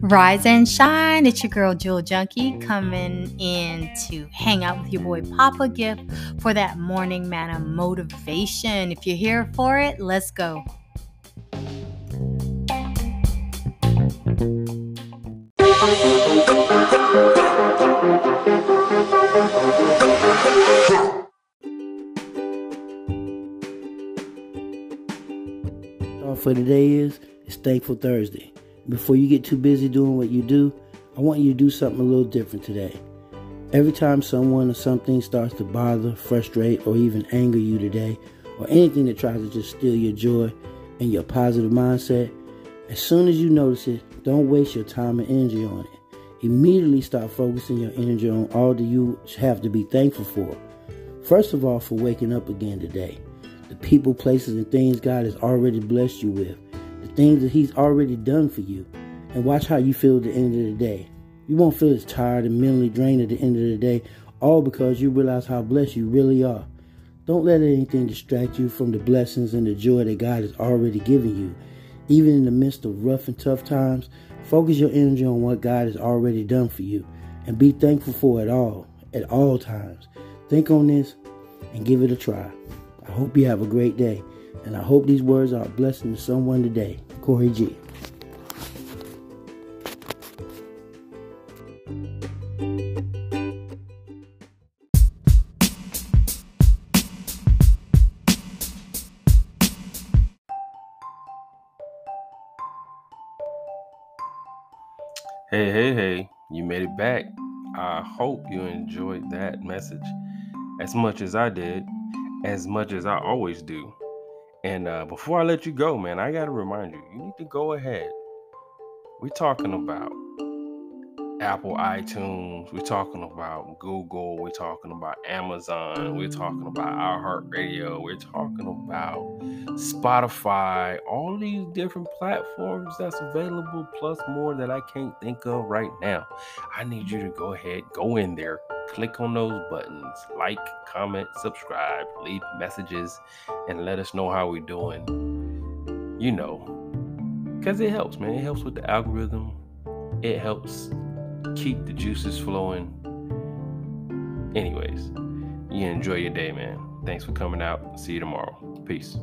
Rise and shine. It's your girl Jewel Junkie coming in to hang out with your boy Papa Gift for that morning manna motivation. If you're here for it, let's go. For today is it's Thankful Thursday. Before you get too busy doing what you do, I want you to do something a little different today. Every time someone or something starts to bother, frustrate, or even anger you today, or anything that tries to just steal your joy and your positive mindset, as soon as you notice it, don't waste your time and energy on it. Immediately start focusing your energy on all that you have to be thankful for. First of all, for waking up again today people, places, and things God has already blessed you with, the things that He's already done for you, and watch how you feel at the end of the day. You won't feel as tired and mentally drained at the end of the day, all because you realize how blessed you really are. Don't let anything distract you from the blessings and the joy that God has already given you. Even in the midst of rough and tough times, focus your energy on what God has already done for you and be thankful for it all, at all times. Think on this and give it a try. I hope you have a great day, and I hope these words are a blessing to someone today. Corey G. Hey, hey, hey, you made it back. I hope you enjoyed that message as much as I did as much as I always do. And uh, before I let you go, man, I got to remind you, you need to go ahead. We're talking about Apple iTunes, we're talking about Google, we're talking about Amazon, we're talking about iHeartRadio, we're talking about Spotify, all these different platforms that's available, plus more that I can't think of right now. I need you to go ahead, go in there, click on those buttons, like, comment, subscribe, leave messages, and let us know how we're doing. You know, because it helps, man. It helps with the algorithm. It helps keep the juices flowing. Anyways, you enjoy your day, man. Thanks for coming out. See you tomorrow. Peace.